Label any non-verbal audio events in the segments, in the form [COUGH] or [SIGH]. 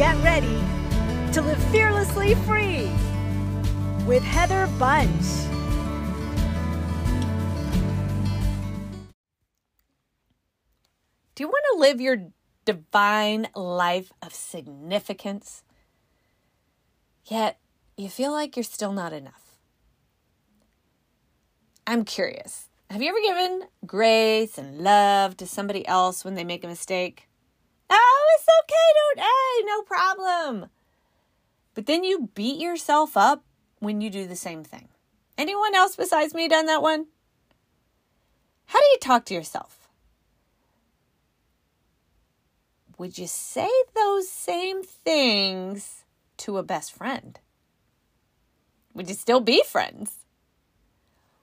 get ready to live fearlessly free with Heather Bunch. Do you want to live your divine life of significance? Yet you feel like you're still not enough. I'm curious. Have you ever given grace and love to somebody else when they make a mistake? Oh, it's okay, don't, hey, no problem. But then you beat yourself up when you do the same thing. Anyone else besides me done that one? How do you talk to yourself? Would you say those same things to a best friend? Would you still be friends?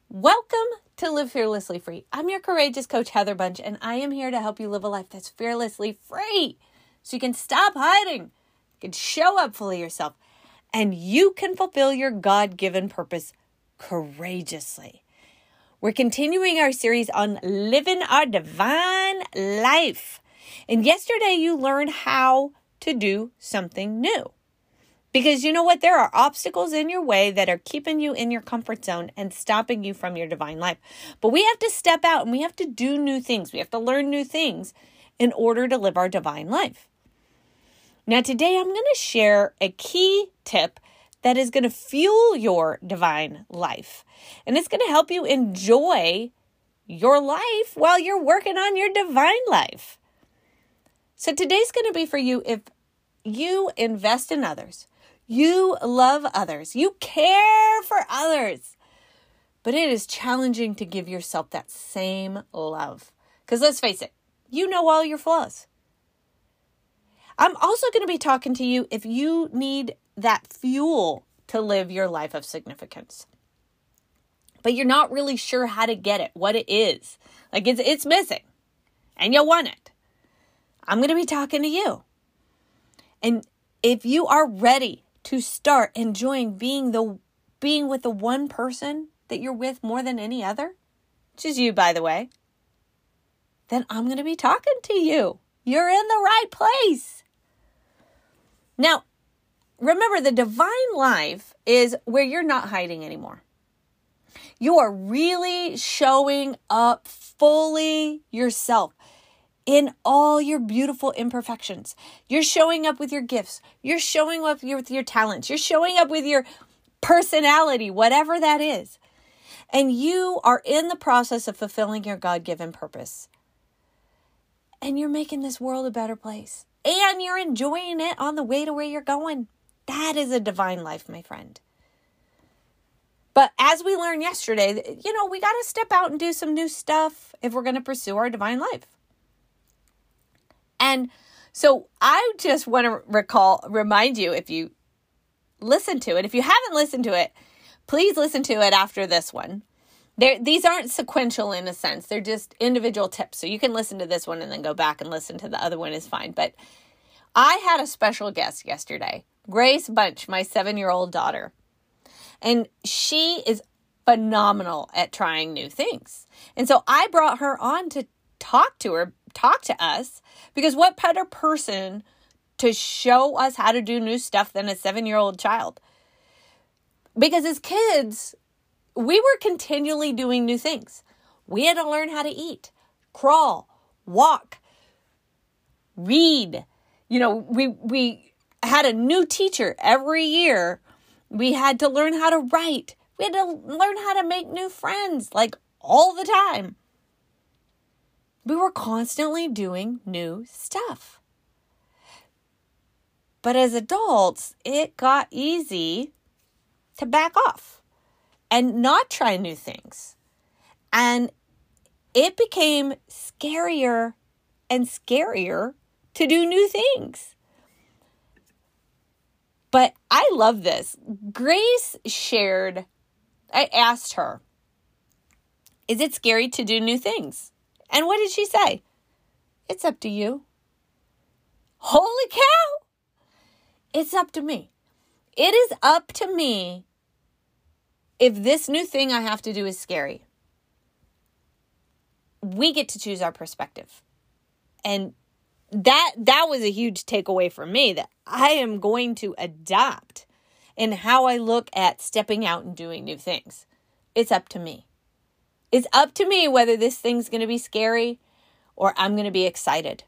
Welcome to Live Fearlessly Free. I'm your courageous coach, Heather Bunch, and I am here to help you live a life that's fearlessly free so you can stop hiding, you can show up fully yourself, and you can fulfill your God given purpose courageously. We're continuing our series on living our divine life. And yesterday you learned how to do something new. Because you know what? There are obstacles in your way that are keeping you in your comfort zone and stopping you from your divine life. But we have to step out and we have to do new things. We have to learn new things in order to live our divine life. Now, today I'm going to share a key tip that is going to fuel your divine life. And it's going to help you enjoy your life while you're working on your divine life. So, today's going to be for you if you invest in others, you love others, you care for others, but it is challenging to give yourself that same love. Because let's face it, you know all your flaws. I'm also going to be talking to you if you need that fuel to live your life of significance. But you're not really sure how to get it, what it is. Like it's it's missing. And you want it. I'm going to be talking to you. And if you are ready to start enjoying being the being with the one person that you're with more than any other, which is you by the way, then I'm going to be talking to you. You're in the right place. Now, remember, the divine life is where you're not hiding anymore. You are really showing up fully yourself in all your beautiful imperfections. You're showing up with your gifts. You're showing up with your talents. You're showing up with your personality, whatever that is. And you are in the process of fulfilling your God given purpose. And you're making this world a better place and you're enjoying it on the way to where you're going. That is a divine life, my friend. But as we learned yesterday, you know, we got to step out and do some new stuff if we're going to pursue our divine life. And so I just want to recall, remind you if you listen to it, if you haven't listened to it, please listen to it after this one. There, these aren't sequential in a sense. They're just individual tips. So you can listen to this one and then go back and listen to the other one is fine. But I had a special guest yesterday, Grace Bunch, my seven year old daughter. And she is phenomenal at trying new things. And so I brought her on to talk to her, talk to us, because what better person to show us how to do new stuff than a seven year old child? Because as kids, we were continually doing new things. We had to learn how to eat, crawl, walk, read. You know, we we had a new teacher every year. We had to learn how to write. We had to learn how to make new friends like all the time. We were constantly doing new stuff. But as adults, it got easy to back off and not try new things. And it became scarier and scarier to do new things. But I love this. Grace shared, I asked her, Is it scary to do new things? And what did she say? It's up to you. Holy cow! It's up to me. It is up to me if this new thing I have to do is scary, we get to choose our perspective. And that that was a huge takeaway for me that I am going to adopt in how I look at stepping out and doing new things. It's up to me. It's up to me whether this thing's going to be scary or I'm going to be excited.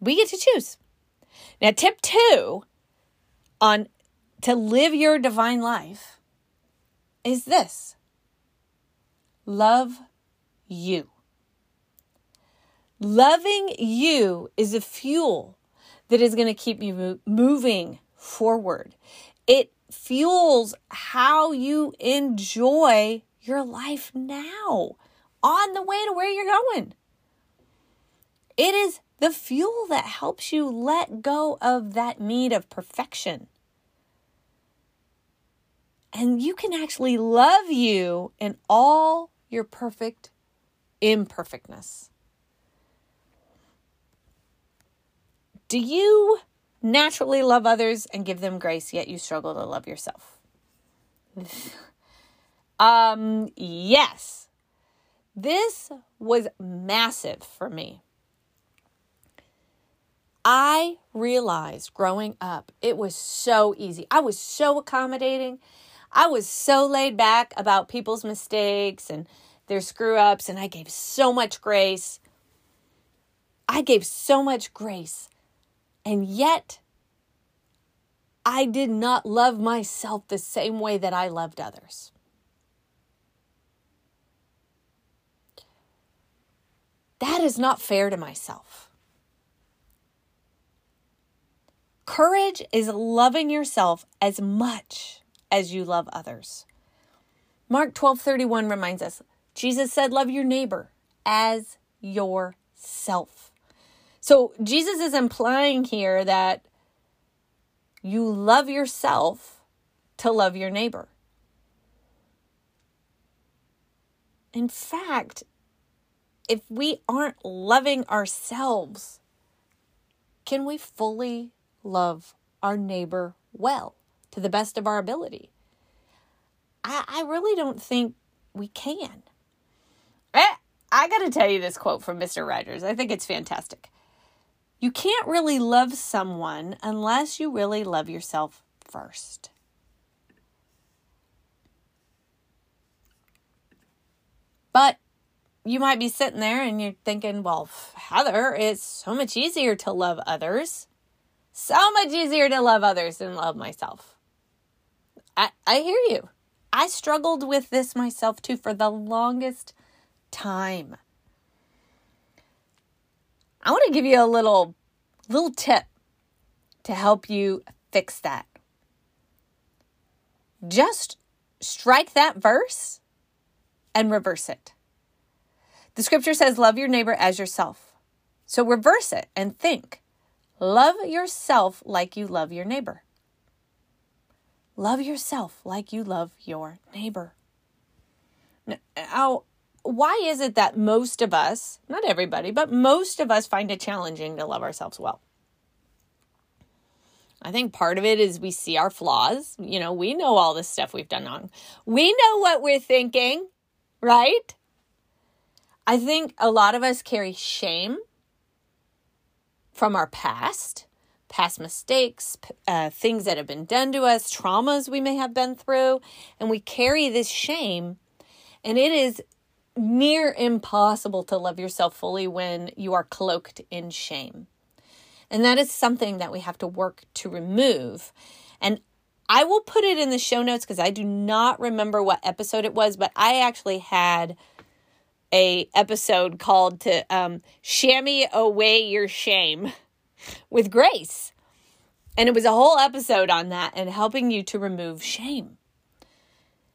We get to choose. Now, tip two on to live your divine life is this love you. Loving you is a fuel that is going to keep you moving forward. It fuels how you enjoy your life now on the way to where you're going. It is the fuel that helps you let go of that need of perfection. And you can actually love you in all your perfect imperfectness. Do you naturally love others and give them grace, yet you struggle to love yourself? [LAUGHS] um, yes. This was massive for me. I realized growing up, it was so easy. I was so accommodating. I was so laid back about people's mistakes and their screw ups, and I gave so much grace. I gave so much grace. And yet, I did not love myself the same way that I loved others. That is not fair to myself. Courage is loving yourself as much as you love others. Mark 12:31 reminds us, Jesus said love your neighbor as yourself. So Jesus is implying here that you love yourself to love your neighbor. In fact, if we aren't loving ourselves, can we fully love our neighbor well to the best of our ability? I, I really don't think we can. Eh, I got to tell you this quote from Mr. Rogers. I think it's fantastic. You can't really love someone unless you really love yourself first. But you might be sitting there and you're thinking, well, Heather, it's so much easier to love others. So much easier to love others than love myself. I, I hear you. I struggled with this myself too for the longest time. I want to give you a little little tip to help you fix that. Just strike that verse and reverse it. The scripture says, Love your neighbor as yourself. So reverse it and think, Love yourself like you love your neighbor. Love yourself like you love your neighbor. Now, why is it that most of us, not everybody, but most of us find it challenging to love ourselves well? I think part of it is we see our flaws. You know, we know all the stuff we've done wrong. We know what we're thinking, right? I think a lot of us carry shame from our past, past mistakes, uh, things that have been done to us, traumas we may have been through, and we carry this shame. And it is near impossible to love yourself fully when you are cloaked in shame. And that is something that we have to work to remove. And I will put it in the show notes because I do not remember what episode it was, but I actually had a episode called to um, "Shammy Away Your Shame" with Grace, and it was a whole episode on that and helping you to remove shame.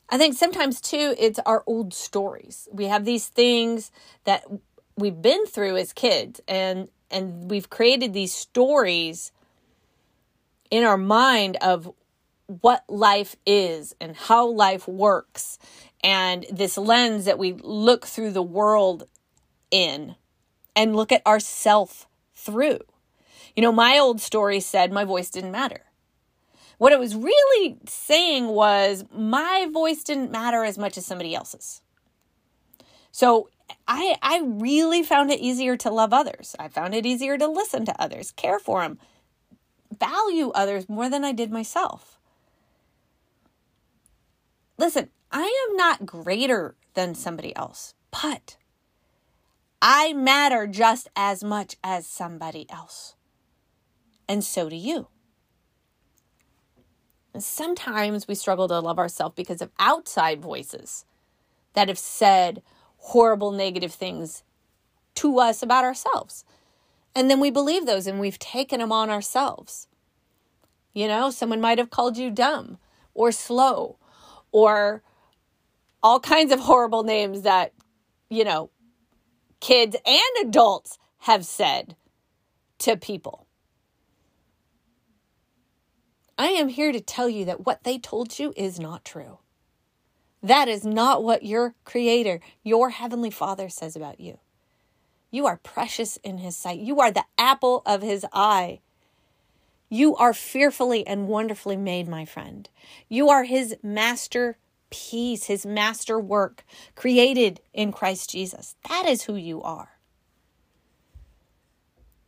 I think sometimes too, it's our old stories. We have these things that we've been through as kids, and and we've created these stories in our mind of what life is and how life works and this lens that we look through the world in and look at ourself through. You know, my old story said my voice didn't matter. What it was really saying was my voice didn't matter as much as somebody else's. So I I really found it easier to love others. I found it easier to listen to others, care for them, value others more than I did myself. Listen, I am not greater than somebody else, but I matter just as much as somebody else. And so do you. Sometimes we struggle to love ourselves because of outside voices that have said horrible, negative things to us about ourselves. And then we believe those and we've taken them on ourselves. You know, someone might have called you dumb or slow or all kinds of horrible names that, you know, kids and adults have said to people. I am here to tell you that what they told you is not true. That is not what your Creator, your Heavenly Father, says about you. You are precious in His sight. You are the apple of His eye. You are fearfully and wonderfully made, my friend. You are His masterpiece, His master work, created in Christ Jesus. That is who you are.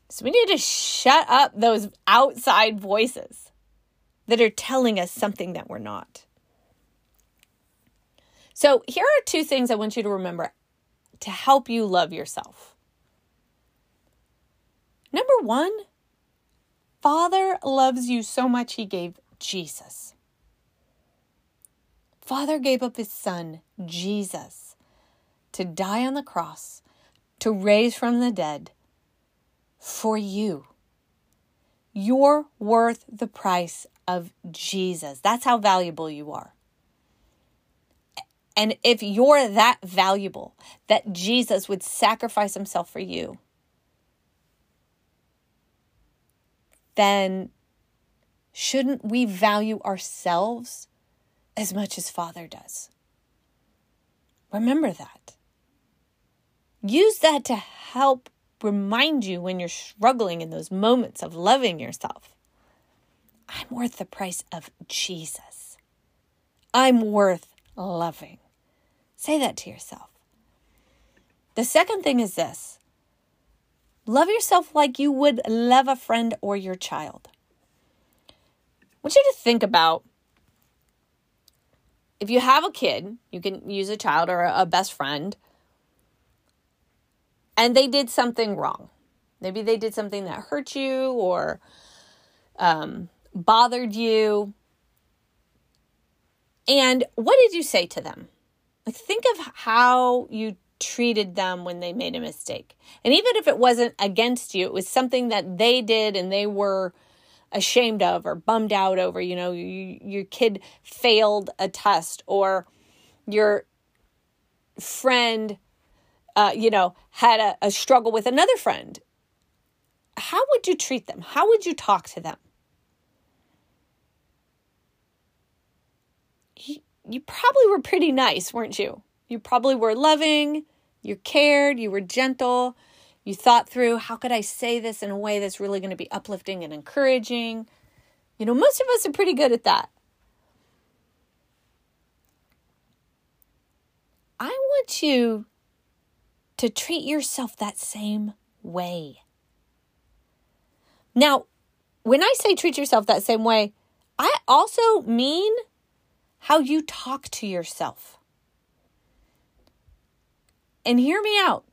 So we need to shut up those outside voices that are telling us something that we're not. So, here are two things I want you to remember to help you love yourself. Number one, Father loves you so much, He gave Jesus. Father gave up His Son, Jesus, to die on the cross, to raise from the dead for you. You're worth the price of Jesus. That's how valuable you are. And if you're that valuable that Jesus would sacrifice himself for you, then shouldn't we value ourselves as much as Father does? Remember that. Use that to help remind you when you're struggling in those moments of loving yourself. I'm worth the price of Jesus. I'm worth loving. Say that to yourself. The second thing is this love yourself like you would love a friend or your child. I want you to think about if you have a kid, you can use a child or a best friend, and they did something wrong. Maybe they did something that hurt you or um, bothered you. And what did you say to them? Like, think of how you treated them when they made a mistake. And even if it wasn't against you, it was something that they did and they were ashamed of or bummed out over. You know, you, your kid failed a test or your friend, uh, you know, had a, a struggle with another friend. How would you treat them? How would you talk to them? you probably were pretty nice, weren't you? You probably were loving, you cared, you were gentle, you thought through how could I say this in a way that's really going to be uplifting and encouraging. You know, most of us are pretty good at that. I want you to treat yourself that same way. Now, when I say treat yourself that same way, I also mean how you talk to yourself. And hear me out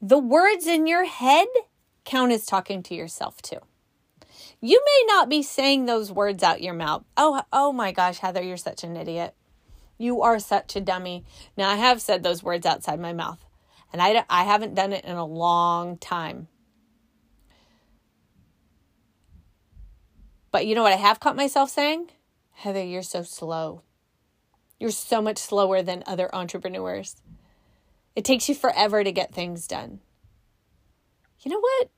the words in your head count as talking to yourself too. You may not be saying those words out your mouth. Oh, oh my gosh, Heather, you're such an idiot. You are such a dummy. Now, I have said those words outside my mouth, and I, I haven't done it in a long time. But you know what I have caught myself saying? Heather, you're so slow. You're so much slower than other entrepreneurs. It takes you forever to get things done. You know what?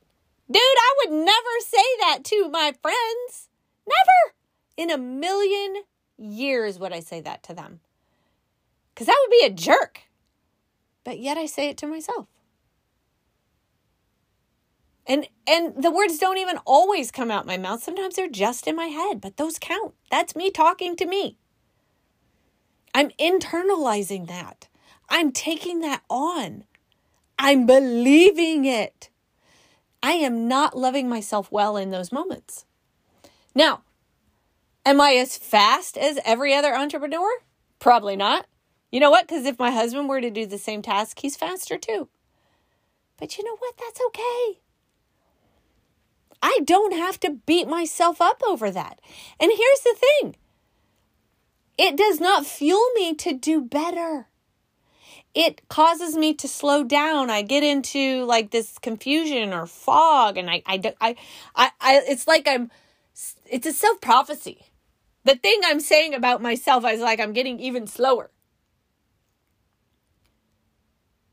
Dude, I would never say that to my friends. Never. In a million years would I say that to them. Because that would be a jerk. But yet I say it to myself. And and the words don't even always come out my mouth. Sometimes they're just in my head, but those count. That's me talking to me. I'm internalizing that. I'm taking that on. I'm believing it. I am not loving myself well in those moments. Now, am I as fast as every other entrepreneur? Probably not. You know what? Because if my husband were to do the same task, he's faster too. But you know what? That's okay. I don't have to beat myself up over that. And here's the thing it does not fuel me to do better. It causes me to slow down. I get into like this confusion or fog, and I, I, I, I, I it's like I'm, it's a self prophecy. The thing I'm saying about myself is like I'm getting even slower.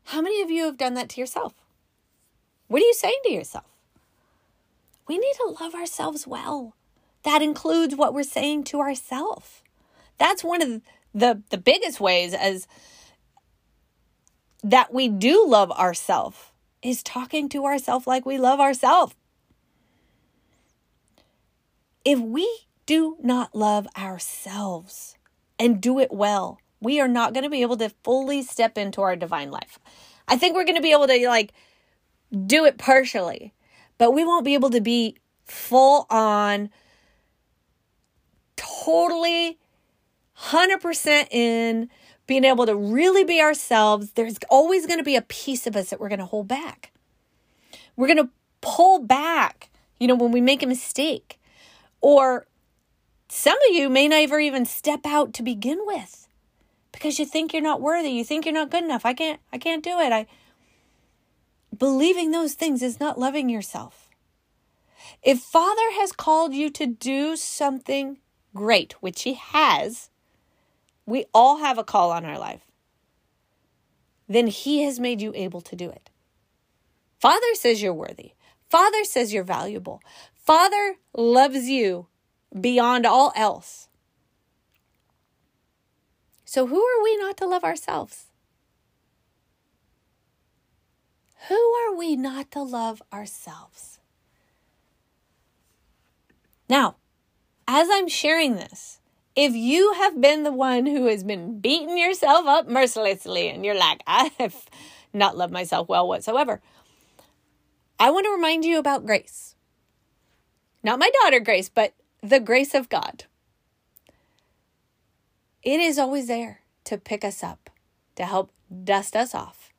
How many of you have done that to yourself? What are you saying to yourself? We need to love ourselves well. That includes what we're saying to ourselves. That's one of the the biggest ways as that we do love ourselves is talking to ourselves like we love ourselves. If we do not love ourselves and do it well, we are not going to be able to fully step into our divine life. I think we're going to be able to like do it partially, but we won't be able to be full on, totally 100% in, being able to really be ourselves. There's always going to be a piece of us that we're going to hold back. We're going to pull back, you know, when we make a mistake. Or some of you may never even step out to begin with because you think you're not worthy. You think you're not good enough. I can't I can't do it. I Believing those things is not loving yourself. If Father has called you to do something great, which He has, we all have a call on our life, then He has made you able to do it. Father says you're worthy. Father says you're valuable. Father loves you beyond all else. So, who are we not to love ourselves? Who are we not to love ourselves? Now, as I'm sharing this, if you have been the one who has been beating yourself up mercilessly and you're like, I have not loved myself well whatsoever, I want to remind you about grace. Not my daughter, Grace, but the grace of God. It is always there to pick us up, to help dust us off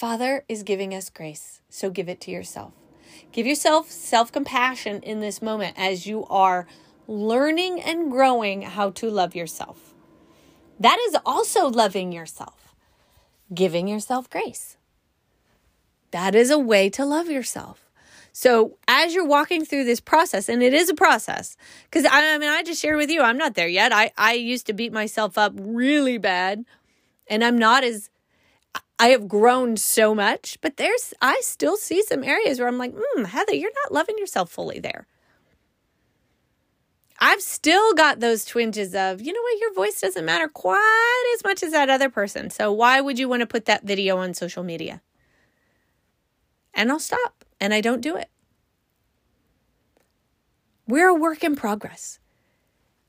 Father is giving us grace, so give it to yourself. Give yourself self compassion in this moment as you are learning and growing how to love yourself. That is also loving yourself, giving yourself grace. That is a way to love yourself. So, as you're walking through this process, and it is a process, because I, I, mean, I just shared with you, I'm not there yet. I, I used to beat myself up really bad, and I'm not as I have grown so much, but there's I still see some areas where I'm like, hmm, Heather, you're not loving yourself fully there. I've still got those twinges of, you know what, your voice doesn't matter quite as much as that other person. So why would you want to put that video on social media? And I'll stop and I don't do it. We're a work in progress.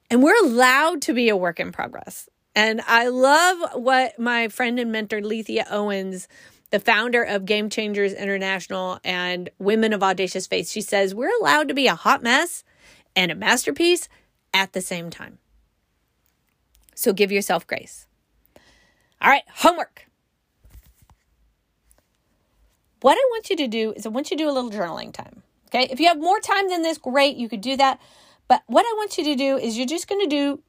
And we're allowed to be a work in progress. And I love what my friend and mentor, Lethia Owens, the founder of Game Changers International and Women of Audacious Faith, she says, We're allowed to be a hot mess and a masterpiece at the same time. So give yourself grace. All right, homework. What I want you to do is I want you to do a little journaling time. Okay. If you have more time than this, great, you could do that. But what I want you to do is you're just going to do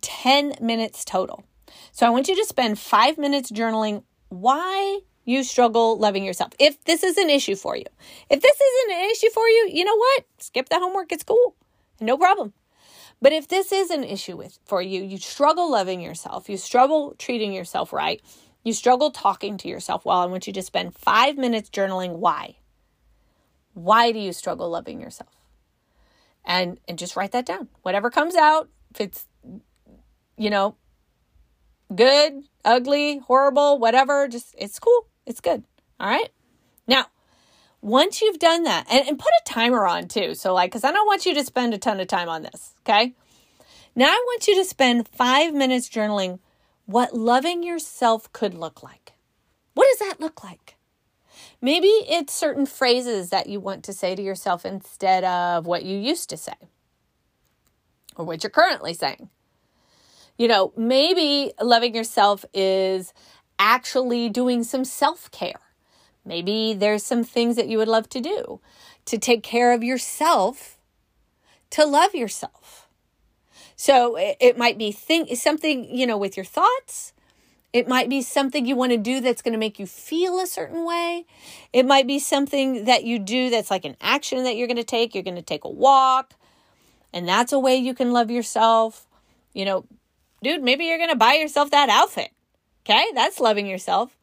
10 minutes total. So I want you to spend five minutes journaling why you struggle loving yourself. If this is an issue for you, if this isn't an issue for you, you know what? Skip the homework. It's cool. No problem. But if this is an issue with for you, you struggle loving yourself, you struggle treating yourself right, you struggle talking to yourself well, I want you to spend five minutes journaling why. Why do you struggle loving yourself? And and just write that down. Whatever comes out, if it's you know, good, ugly, horrible, whatever. Just, it's cool. It's good. All right. Now, once you've done that, and, and put a timer on too. So, like, because I don't want you to spend a ton of time on this. Okay. Now, I want you to spend five minutes journaling what loving yourself could look like. What does that look like? Maybe it's certain phrases that you want to say to yourself instead of what you used to say or what you're currently saying. You know, maybe loving yourself is actually doing some self care. Maybe there's some things that you would love to do to take care of yourself, to love yourself. So it, might be think something, you know, with your thoughts. It might be something you want to do that's going to make you feel a certain way. It might be something that you do that's like an action that you're going to take. You're going to take a walk, and that's a way you can love yourself. You know, dude, maybe you're going to buy yourself that outfit. Okay, that's loving yourself.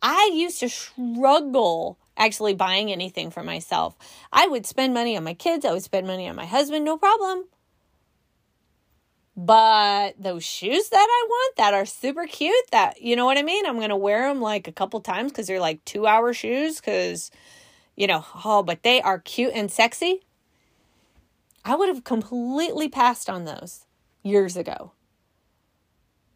I used to struggle actually buying anything for myself. I would spend money on my kids, I would spend money on my husband, no problem. But those shoes that I want that are super cute, that, you know what I mean? I'm going to wear them like a couple times because they're like two hour shoes because, you know, oh, but they are cute and sexy. I would have completely passed on those years ago.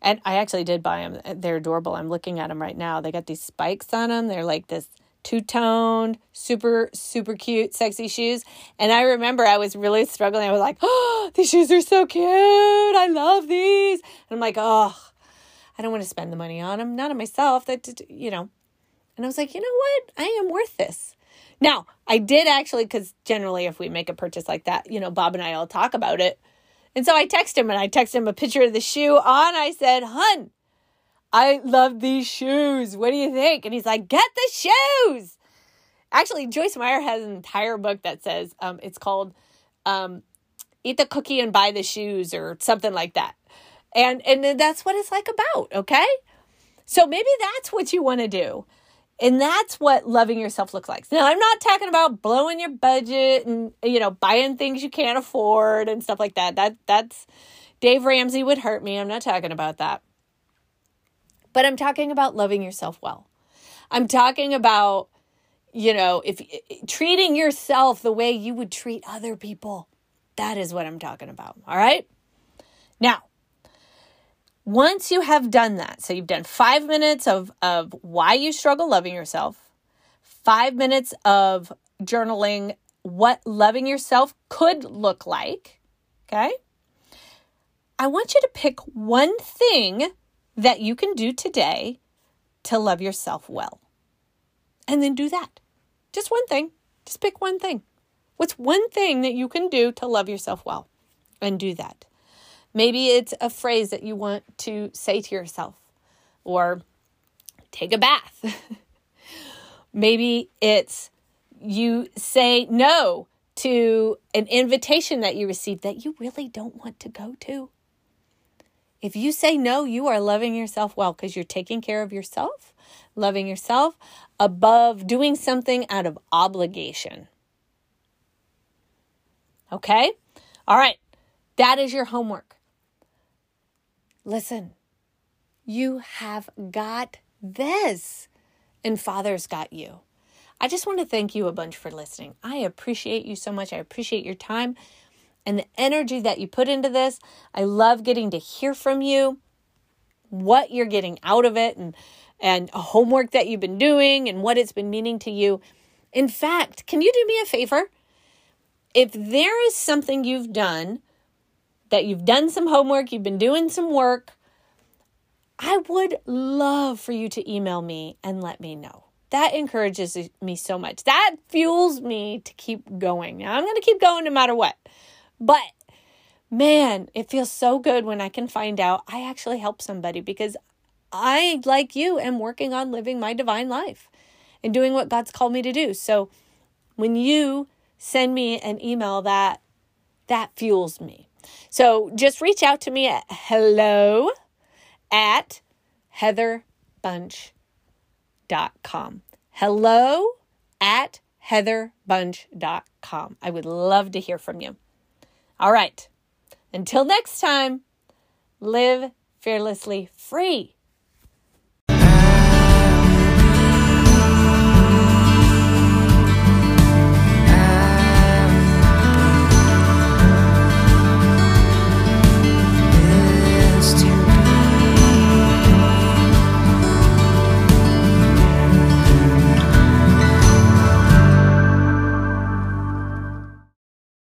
And I actually did buy them. Uh, they're adorable. I'm looking at them right now. They got these spikes on them. They're like this two toned, super, super cute, sexy shoes. And I remember I was really struggling. I was like, oh, these shoes are so cute. I love these. And I'm like, oh, I don't want to spend the money on them. Not on myself. That, you know. And I was like, you know what? I am worth this. Now, I did actually, because generally, if we make a purchase like that, you know, Bob and I all talk about it. And so I text him and I text him a picture of the shoe on. I said, Hun, I love these shoes. What do you think? And he's like, Get the shoes. Actually, Joyce Meyer has an entire book that says um, it's called um, Eat the Cookie and Buy the Shoes or something like that. And, and that's what it's like about, okay? So maybe that's what you want to do. And that's what loving yourself looks like. Now, I'm not talking about blowing your budget and you know buying things you can't afford and stuff like that. That that's Dave Ramsey would hurt me. I'm not talking about that. But I'm talking about loving yourself well. I'm talking about you know, if treating yourself the way you would treat other people. That is what I'm talking about. All right? Now, once you have done that, so you've done five minutes of, of why you struggle loving yourself, five minutes of journaling what loving yourself could look like, okay? I want you to pick one thing that you can do today to love yourself well. And then do that. Just one thing. Just pick one thing. What's one thing that you can do to love yourself well? And do that. Maybe it's a phrase that you want to say to yourself or take a bath. [LAUGHS] Maybe it's you say no to an invitation that you received that you really don't want to go to. If you say no, you are loving yourself well because you're taking care of yourself, loving yourself above doing something out of obligation. Okay? All right. That is your homework. Listen, you have got this, and Father's got you. I just want to thank you a bunch for listening. I appreciate you so much. I appreciate your time and the energy that you put into this. I love getting to hear from you, what you're getting out of it, and and homework that you've been doing and what it's been meaning to you. In fact, can you do me a favor? If there is something you've done that you've done some homework, you've been doing some work, I would love for you to email me and let me know. That encourages me so much. That fuels me to keep going. Now, I'm going to keep going no matter what. But man, it feels so good when I can find out I actually help somebody because I, like you, am working on living my divine life and doing what God's called me to do. So when you send me an email that that fuels me. So just reach out to me at hello at heatherbunch.com. Hello at heatherbunch.com. I would love to hear from you. All right. Until next time, live fearlessly free.